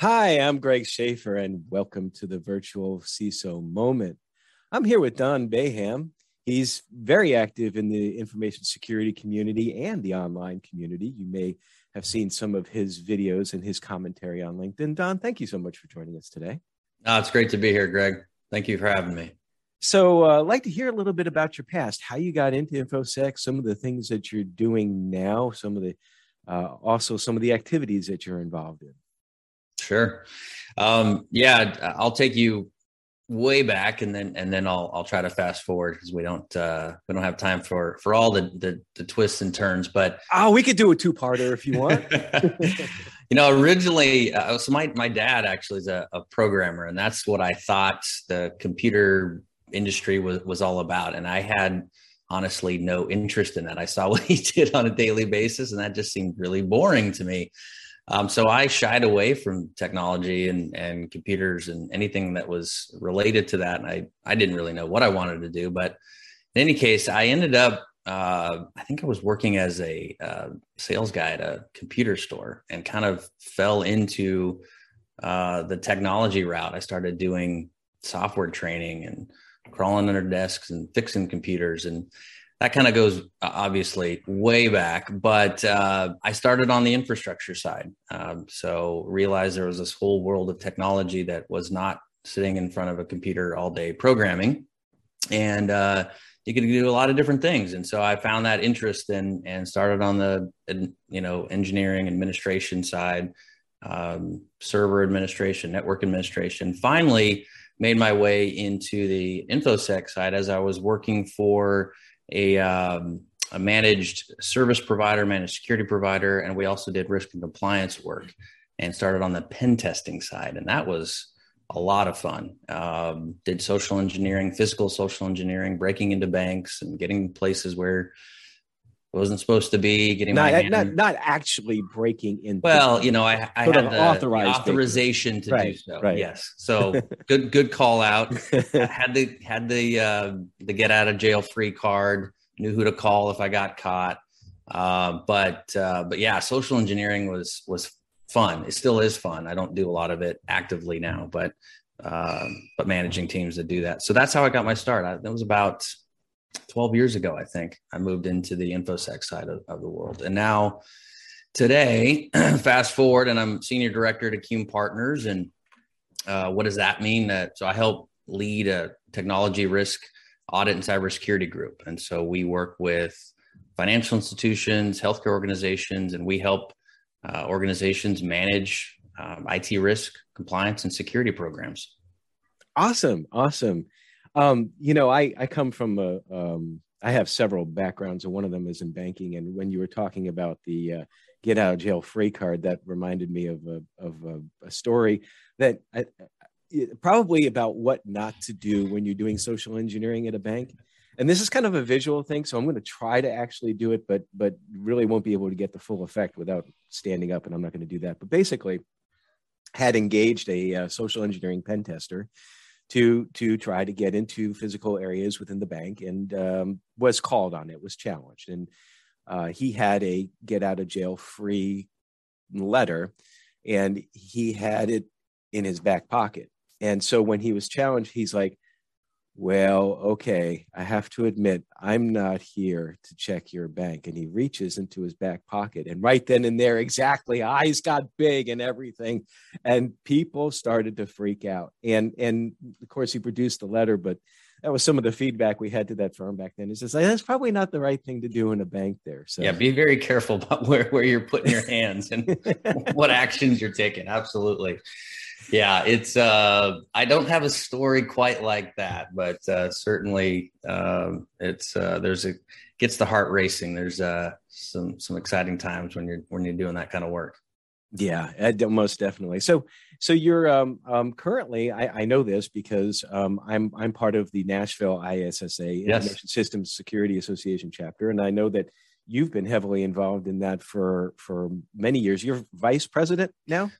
Hi, I'm Greg Schaefer, and welcome to the virtual CISO moment. I'm here with Don Baham. He's very active in the information security community and the online community. You may have seen some of his videos and his commentary on LinkedIn. Don, thank you so much for joining us today. Oh, it's great to be here, Greg. Thank you for having me. So, uh, I'd like to hear a little bit about your past, how you got into InfoSec, some of the things that you're doing now, some of the uh, also some of the activities that you're involved in. Sure. Um, yeah, I'll take you way back and then and then I'll I'll try to fast forward because we don't uh we don't have time for for all the, the the, twists and turns but oh we could do a two-parter if you want. You know originally uh, so my my dad actually is a, a programmer and that's what I thought the computer industry was was all about and I had honestly no interest in that. I saw what he did on a daily basis and that just seemed really boring to me um, so I shied away from technology and, and computers and anything that was related to that. And I, I didn't really know what I wanted to do. But in any case, I ended up, uh, I think I was working as a uh, sales guy at a computer store and kind of fell into uh, the technology route. I started doing software training and crawling under desks and fixing computers. And that kind of goes uh, obviously way back, but uh, I started on the infrastructure side. Um, so realized there was this whole world of technology that was not sitting in front of a computer all day programming, and uh, you could do a lot of different things. And so I found that interest in and started on the you know engineering administration side, um, server administration, network administration. Finally, made my way into the infosec side as I was working for a, um, a managed service provider, managed security provider, and we also did risk and compliance work and started on the pen testing side. And that was a lot of fun. Um, did social engineering, physical social engineering, breaking into banks and getting places where wasn't supposed to be getting not, hand, not, not actually breaking in well you know i, I had the, authorization to right, do so right. yes. So good good call out. Had the had the uh the get out of jail free card knew who to call if i got caught. Uh, but uh, but yeah social engineering was was fun. It still is fun. I don't do a lot of it actively now but um, but managing teams that do that. So that's how i got my start. I, that was about 12 years ago, I think, I moved into the InfoSec side of, of the world. And now today, fast forward, and I'm senior director at Accume Partners. And uh, what does that mean? That so I help lead a technology risk audit and cybersecurity group. And so we work with financial institutions, healthcare organizations, and we help uh, organizations manage um, IT risk, compliance, and security programs. Awesome. Awesome. Um, you know, I I come from a um, I have several backgrounds, and one of them is in banking. And when you were talking about the uh, get out of jail free card, that reminded me of a of a, a story that I, probably about what not to do when you're doing social engineering at a bank. And this is kind of a visual thing, so I'm going to try to actually do it, but but really won't be able to get the full effect without standing up, and I'm not going to do that. But basically, had engaged a uh, social engineering pen tester to to try to get into physical areas within the bank and um, was called on it was challenged. And uh, he had a get out of jail free letter and he had it in his back pocket. And so when he was challenged he's like well, okay, I have to admit, I'm not here to check your bank. And he reaches into his back pocket, and right then and there, exactly, eyes got big and everything. And people started to freak out. And and of course, he produced the letter, but that was some of the feedback we had to that firm back then. It's just like that's probably not the right thing to do in a bank there. So yeah, be very careful about where, where you're putting your hands and what actions you're taking. Absolutely yeah, it's uh I don't have a story quite like that, but uh certainly um it's uh there's a gets the heart racing. There's uh some some exciting times when you're when you're doing that kind of work. Yeah, most definitely. So, so you're um, um, currently. I, I know this because um, I'm I'm part of the Nashville ISSA yes. Information Systems Security Association chapter, and I know that you've been heavily involved in that for for many years. You're vice president now.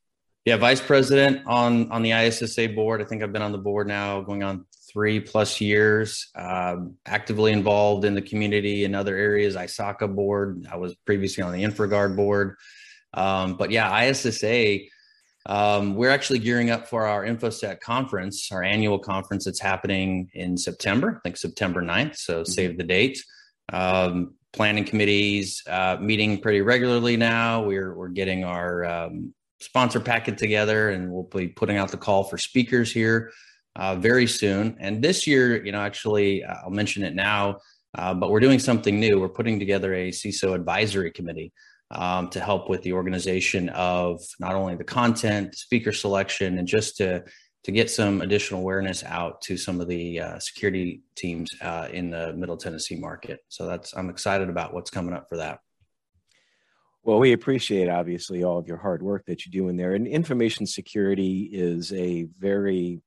Yeah, vice president on on the ISSA board. I think I've been on the board now going on three plus years. Um, actively involved in the community in other areas. ISACA board. I was previously on the InfraGard board. Um, but yeah, ISSA. Um, we're actually gearing up for our InfoSec conference, our annual conference that's happening in September, I think September 9th. So mm-hmm. save the date. Um, planning committees uh, meeting pretty regularly now. We're, we're getting our um, sponsor packet together and we'll be putting out the call for speakers here uh, very soon. And this year, you know, actually, uh, I'll mention it now, uh, but we're doing something new. We're putting together a CISO advisory committee um, to help with the organization of not only the content, speaker selection, and just to to get some additional awareness out to some of the uh, security teams uh, in the Middle Tennessee market. So that's I'm excited about what's coming up for that. Well, we appreciate obviously all of your hard work that you do in there, and information security is a very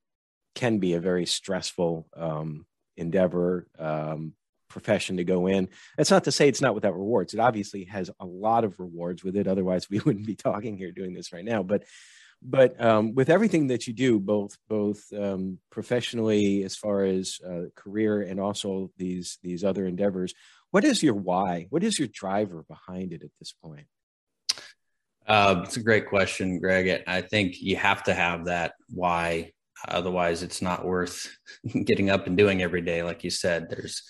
can be a very stressful um, endeavor. Um, profession to go in. That's not to say it's not without rewards. It obviously has a lot of rewards with it. Otherwise, we wouldn't be talking here doing this right now. But but um, with everything that you do, both both um, professionally as far as uh, career and also these these other endeavors, what is your why? What is your driver behind it at this point? Uh, it's a great question, Greg. I think you have to have that why. Otherwise, it's not worth getting up and doing every day. Like you said, there's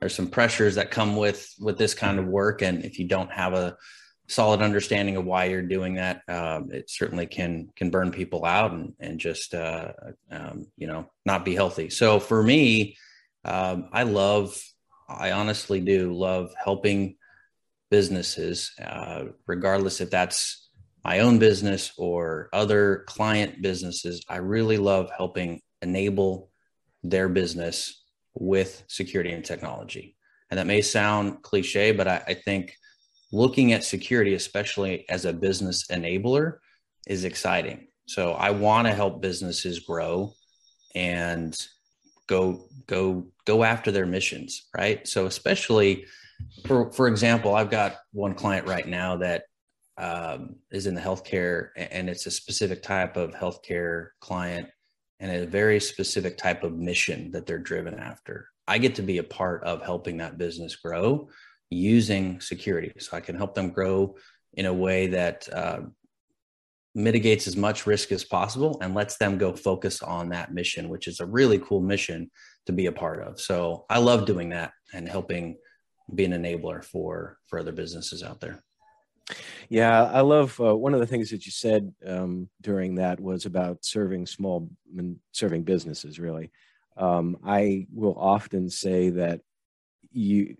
there's some pressures that come with with this kind of work and if you don't have a solid understanding of why you're doing that um, it certainly can can burn people out and and just uh, um, you know not be healthy so for me um, i love i honestly do love helping businesses uh, regardless if that's my own business or other client businesses i really love helping enable their business with security and technology. And that may sound cliche, but I, I think looking at security, especially as a business enabler, is exciting. So I want to help businesses grow and go go go after their missions, right? So especially for for example, I've got one client right now that um, is in the healthcare, and it's a specific type of healthcare client and a very specific type of mission that they're driven after. I get to be a part of helping that business grow using security. So I can help them grow in a way that uh, mitigates as much risk as possible and lets them go focus on that mission, which is a really cool mission to be a part of. So I love doing that and helping be an enabler for for other businesses out there. Yeah, I love uh, one of the things that you said um, during that was about serving small and serving businesses. Really, um, I will often say that you,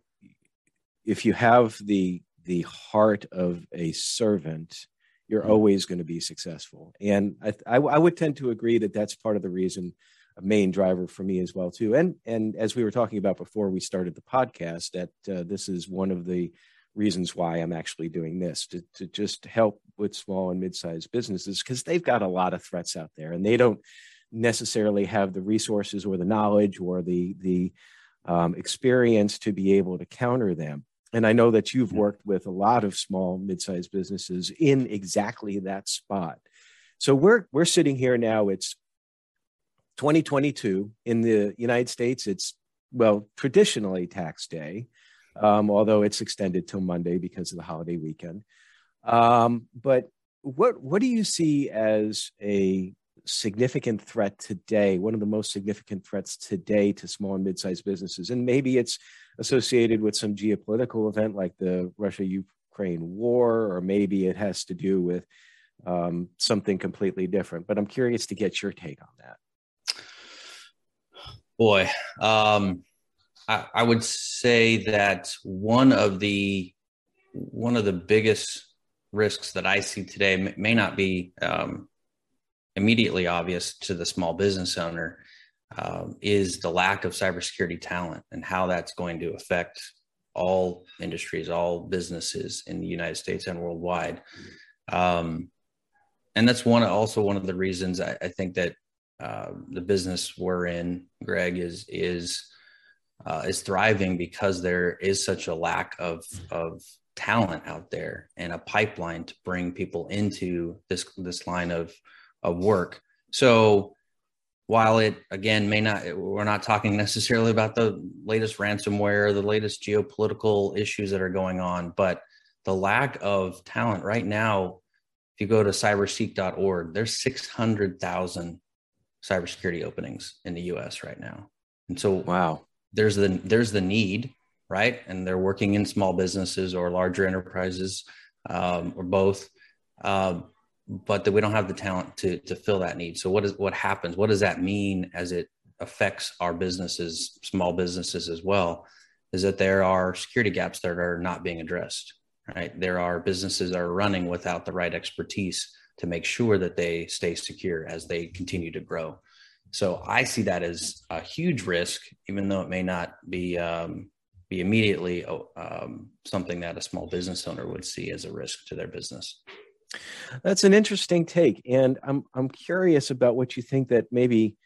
if you have the the heart of a servant, you're mm-hmm. always going to be successful. And I, I, I would tend to agree that that's part of the reason a main driver for me as well too and and as we were talking about before we started the podcast that uh, this is one of the reasons why I'm actually doing this to, to just help with small and mid-sized businesses because they've got a lot of threats out there and they don't necessarily have the resources or the knowledge or the the um, experience to be able to counter them. And I know that you've worked with a lot of small, mid-sized businesses in exactly that spot. So we're we're sitting here now. It's 2022 in the United States. It's well traditionally tax day um, although it's extended till Monday because of the holiday weekend. Um, but what what do you see as a significant threat today? One of the most significant threats today to small and mid-sized businesses, and maybe it's associated with some geopolitical event like the Russia-Ukraine war, or maybe it has to do with um, something completely different. But I'm curious to get your take on that. Boy, um, I, I would say that one of the one of the biggest risks that I see today may, not be um, immediately obvious to the small business owner um, is the lack of cybersecurity talent and how that's going to affect all industries, all businesses in the United States and worldwide. Um, and that's one also one of the reasons I, I think that uh, the business we're in, Greg, is is uh, is thriving because there is such a lack of of talent out there and a pipeline to bring people into this this line of of work. So while it again may not we're not talking necessarily about the latest ransomware the latest geopolitical issues that are going on but the lack of talent right now if you go to cyberseek.org, there's 600,000 cybersecurity openings in the US right now. And so wow, there's the there's the need, right? And they're working in small businesses or larger enterprises um, or both. Um, but that we don't have the talent to to fill that need. So what is what happens? What does that mean as it affects our businesses, small businesses as well? Is that there are security gaps that are not being addressed right? There are businesses that are running without the right expertise to make sure that they stay secure as they continue to grow. So I see that as a huge risk, even though it may not be um, be immediately um, something that a small business owner would see as a risk to their business. That's an interesting take, and I'm I'm curious about what you think that maybe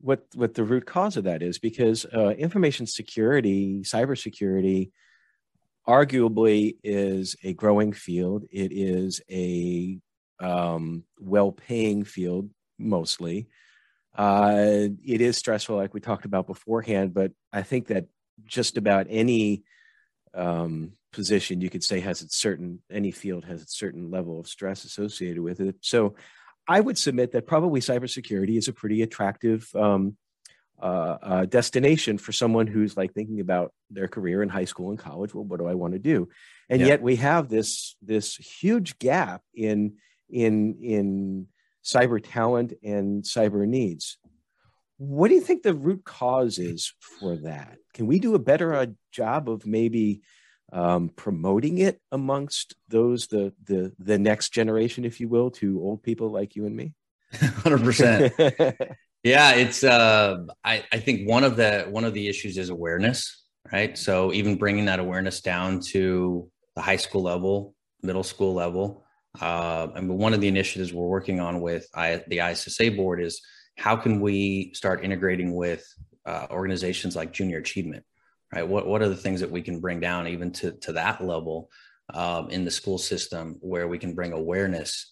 what what the root cause of that is, because uh, information security, cybersecurity, arguably is a growing field. It is a um, well-paying field mostly. Uh, it is stressful, like we talked about beforehand, but I think that just about any um, position you could say has its certain any field has a certain level of stress associated with it. So I would submit that probably cybersecurity is a pretty attractive um, uh, uh, destination for someone who's like thinking about their career in high school and college. Well, what do I want to do? And yeah. yet we have this this huge gap in in in cyber talent and cyber needs. What do you think the root cause is for that? Can we do a better uh, job of maybe um, promoting it amongst those the the the next generation, if you will, to old people like you and me? Hundred percent. Yeah, it's uh I, I think one of the one of the issues is awareness, right? So even bringing that awareness down to the high school level, middle school level. Uh, and one of the initiatives we're working on with I, the ISSA board is how can we start integrating with uh, organizations like Junior Achievement, right? What what are the things that we can bring down even to to that level um, in the school system where we can bring awareness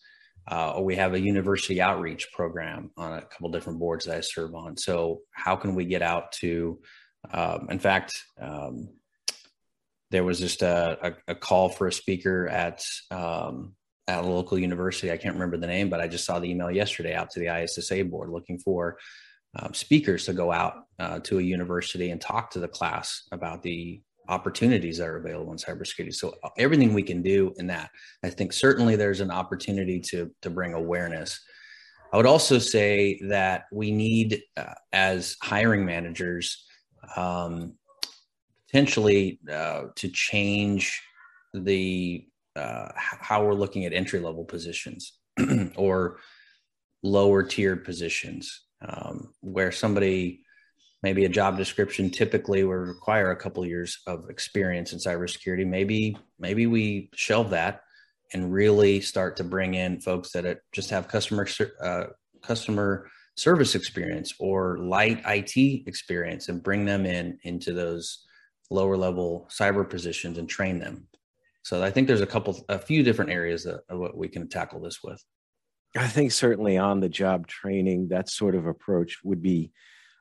uh, or we have a university outreach program on a couple different boards that I serve on. So how can we get out to, um, in fact, um, there was just a, a, a, call for a speaker at um, at a local university. I can't remember the name, but I just saw the email yesterday out to the ISSA board looking for um, speakers to go out uh, to a university and talk to the class about the opportunities that are available in cybersecurity. So uh, everything we can do in that, I think certainly there's an opportunity to to bring awareness. I would also say that we need, uh, as hiring managers, um, potentially uh, to change the uh, how we're looking at entry level positions or lower tiered positions, um, where somebody maybe a job description typically would require a couple of years of experience in cybersecurity. Maybe maybe we shelve that and really start to bring in folks that just have customer uh, customer service experience or light IT experience and bring them in into those lower level cyber positions and train them. So I think there's a couple, a few different areas of what we can tackle this with. I think certainly on the job training, that sort of approach would be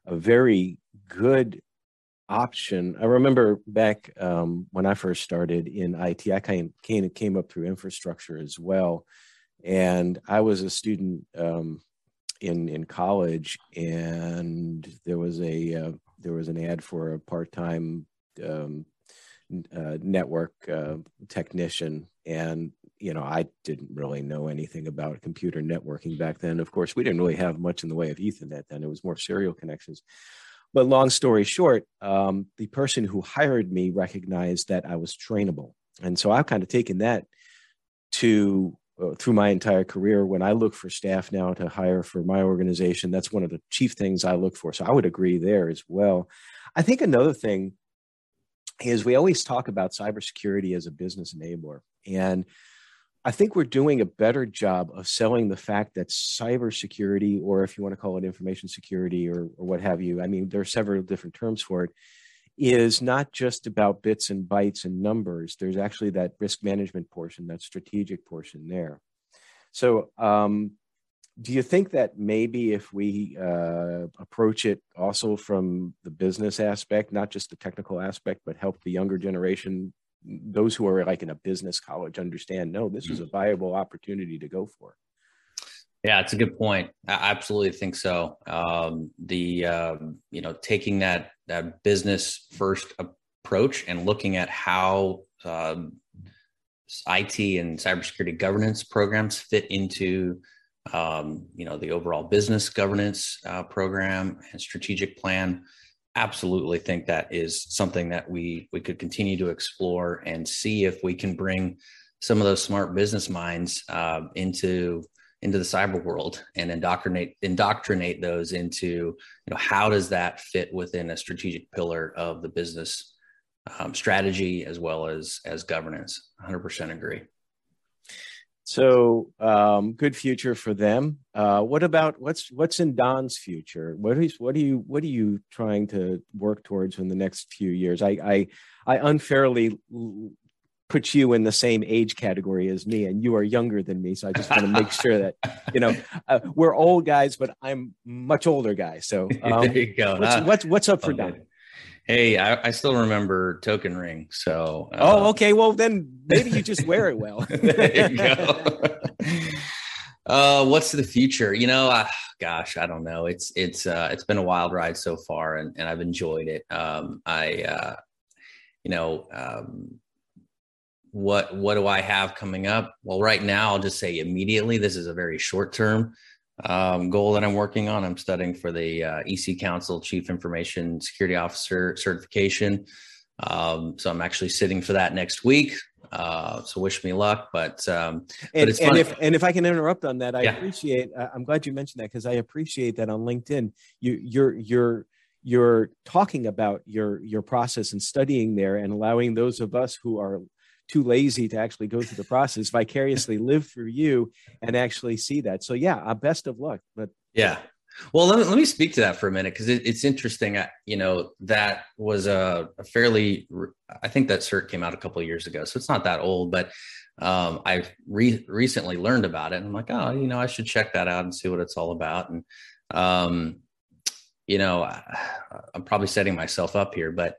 a very good option. I remember back um, when I first started in IT, I kind came, came up through infrastructure as well. And I was a student um, in in college, and there was a uh, there was an ad for a part time um, uh, network uh, technician, and you know, I didn't really know anything about computer networking back then. Of course, we didn't really have much in the way of Ethernet then. It was more serial connections. But long story short, um, the person who hired me recognized that I was trainable. And so I've kind of taken that to uh, through my entire career. When I look for staff now to hire for my organization, that's one of the chief things I look for. So I would agree there as well. I think another thing is we always talk about cybersecurity as a business enabler. And I think we're doing a better job of selling the fact that cybersecurity, or if you want to call it information security or, or what have you, I mean, there are several different terms for it, is not just about bits and bytes and numbers. There's actually that risk management portion, that strategic portion there. So, um, do you think that maybe if we uh, approach it also from the business aspect, not just the technical aspect, but help the younger generation those who are like in a business college understand no this is a viable opportunity to go for. Yeah it's a good point. I absolutely think so. Um, the um, you know taking that that business first approach and looking at how um, IT and cybersecurity governance programs fit into um, you know the overall business governance uh, program and strategic plan absolutely think that is something that we we could continue to explore and see if we can bring some of those smart business minds uh, into into the cyber world and indoctrinate indoctrinate those into you know how does that fit within a strategic pillar of the business um, strategy as well as as governance? 100% agree so um, good future for them. Uh, what about what's what's in Don's future? What is what are you what are you trying to work towards in the next few years? I I, I unfairly put you in the same age category as me, and you are younger than me. So I just want to make sure that you know uh, we're old guys, but I'm much older guy. So um, there you go. What's, what's, what's up for Don? Hey, I, I, still remember token ring. So uh, oh, okay. Well, then maybe you just wear it well. there you go. uh, what's the future? You know, uh, gosh, I don't know. It's it's uh, it's been a wild ride so far, and, and I've enjoyed it. Um, I, uh, you know, um, what what do I have coming up? Well, right now, I'll just say immediately. This is a very short term um, goal that I'm working on. I'm studying for the uh, EC Council Chief Information Security Officer certification. Um, so I'm actually sitting for that next week. Uh, so wish me luck, but um, and, but and if and if I can interrupt on that, I yeah. appreciate. Uh, I'm glad you mentioned that because I appreciate that on LinkedIn. You you're you're you're talking about your your process and studying there and allowing those of us who are too lazy to actually go through the process vicariously live through you and actually see that. So yeah uh, best of luck but yeah. Well let me, let me speak to that for a minute because it, it's interesting I, you know that was a, a, fairly i think that cert came out a couple of years ago so it's not that old but um, i re- recently learned about it and i'm like oh you know i should check that out and see what it's all about and um, you know I, i'm probably setting myself up here but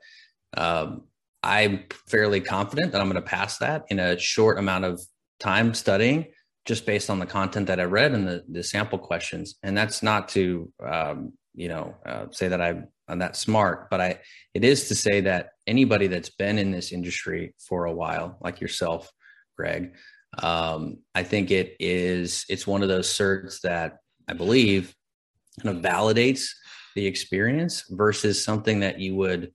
um, I'm fairly confident that I'm going to pass that in a short amount of time studying, just based on the content that I read and the, the sample questions. And that's not to, um, you know, uh, say that I'm, I'm that smart, but I, it is to say that anybody that's been in this industry for a while, like yourself, Greg, um, I think it is, it's one of those certs that I believe kind of validates the experience versus something that you would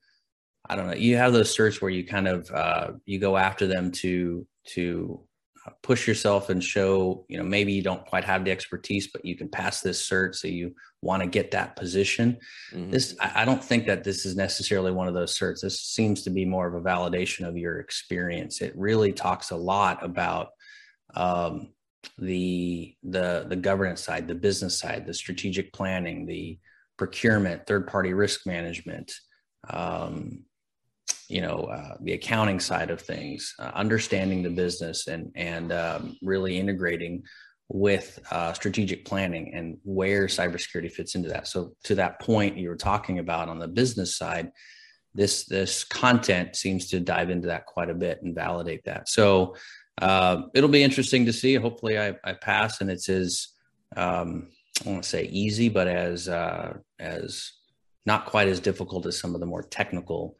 I don't know. You have those certs where you kind of uh, you go after them to to uh, push yourself and show you know maybe you don't quite have the expertise, but you can pass this cert, so you want to get that position. Mm-hmm. This I, I don't think that this is necessarily one of those certs. This seems to be more of a validation of your experience. It really talks a lot about um, the the the governance side, the business side, the strategic planning, the procurement, third party risk management. Um, you know uh, the accounting side of things, uh, understanding the business, and and um, really integrating with uh, strategic planning and where cybersecurity fits into that. So to that point you were talking about on the business side, this this content seems to dive into that quite a bit and validate that. So uh, it'll be interesting to see. Hopefully, I, I pass and it's as um, I want to say easy, but as uh, as not quite as difficult as some of the more technical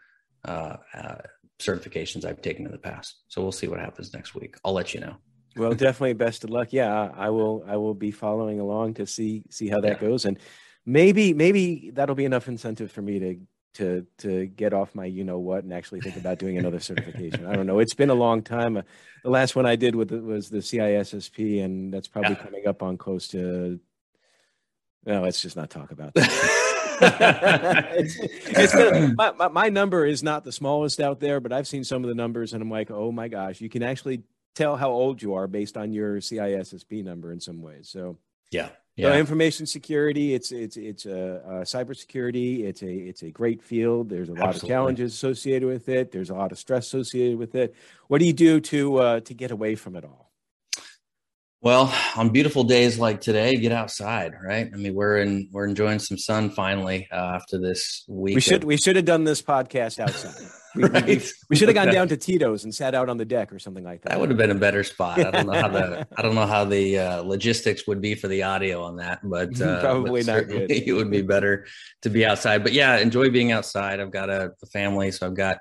uh, uh, certifications I've taken in the past. So we'll see what happens next week. I'll let you know. well, definitely best of luck. Yeah, I will. I will be following along to see see how that yeah. goes, and maybe maybe that'll be enough incentive for me to to to get off my you know what and actually think about doing another certification. I don't know. It's been a long time. Uh, the last one I did with it was the CISSP, and that's probably yeah. coming up on close to. No, let's just not talk about that. it's, it's been, my, my, my number is not the smallest out there, but I've seen some of the numbers and I'm like, oh my gosh, you can actually tell how old you are based on your CISSP number in some ways. So yeah. Yeah. So information security, it's it's it's a uh, uh, cybersecurity. It's a it's a great field. There's a lot Absolutely. of challenges associated with it. There's a lot of stress associated with it. What do you do to uh, to get away from it all? Well, on beautiful days like today, get outside, right? I mean, we're in we're enjoying some sun finally uh, after this week. We should we should have done this podcast outside. We, right. we, we should have gone down to Tito's and sat out on the deck or something like that. That would have been a better spot. I don't know how the I don't know how the uh, logistics would be for the audio on that, but uh, probably but not good. It would be better to be outside. But yeah, enjoy being outside. I've got a, a family, so I've got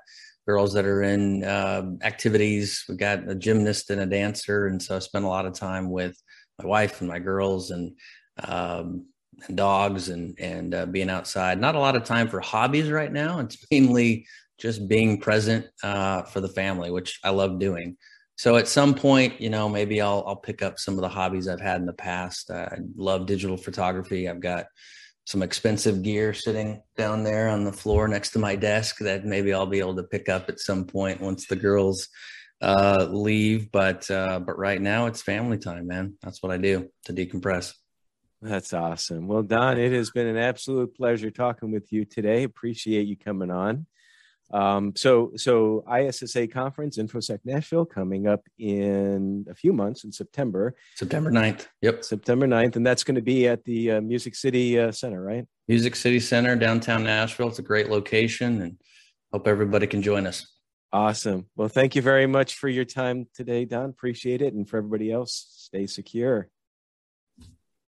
girls that are in um, activities. We've got a gymnast and a dancer, and so I spend a lot of time with my wife and my girls and um, and dogs and and uh, being outside. Not a lot of time for hobbies right now. It's mainly just being present uh, for the family, which I love doing. So at some point, you know, maybe I'll I'll pick up some of the hobbies I've had in the past. Uh, I love digital photography. I've got some expensive gear sitting down there on the floor next to my desk that maybe I'll be able to pick up at some point once the girls uh, leave. But uh, but right now it's family time, man. That's what I do to decompress. That's awesome. Well, Don, it has been an absolute pleasure talking with you today. Appreciate you coming on. Um, so, so ISSA conference, InfoSec Nashville, coming up in a few months in September. September 9th. Yep. September 9th. And that's going to be at the uh, Music City uh, Center, right? Music City Center, downtown Nashville. It's a great location and hope everybody can join us. Awesome. Well, thank you very much for your time today, Don. Appreciate it. And for everybody else, stay secure.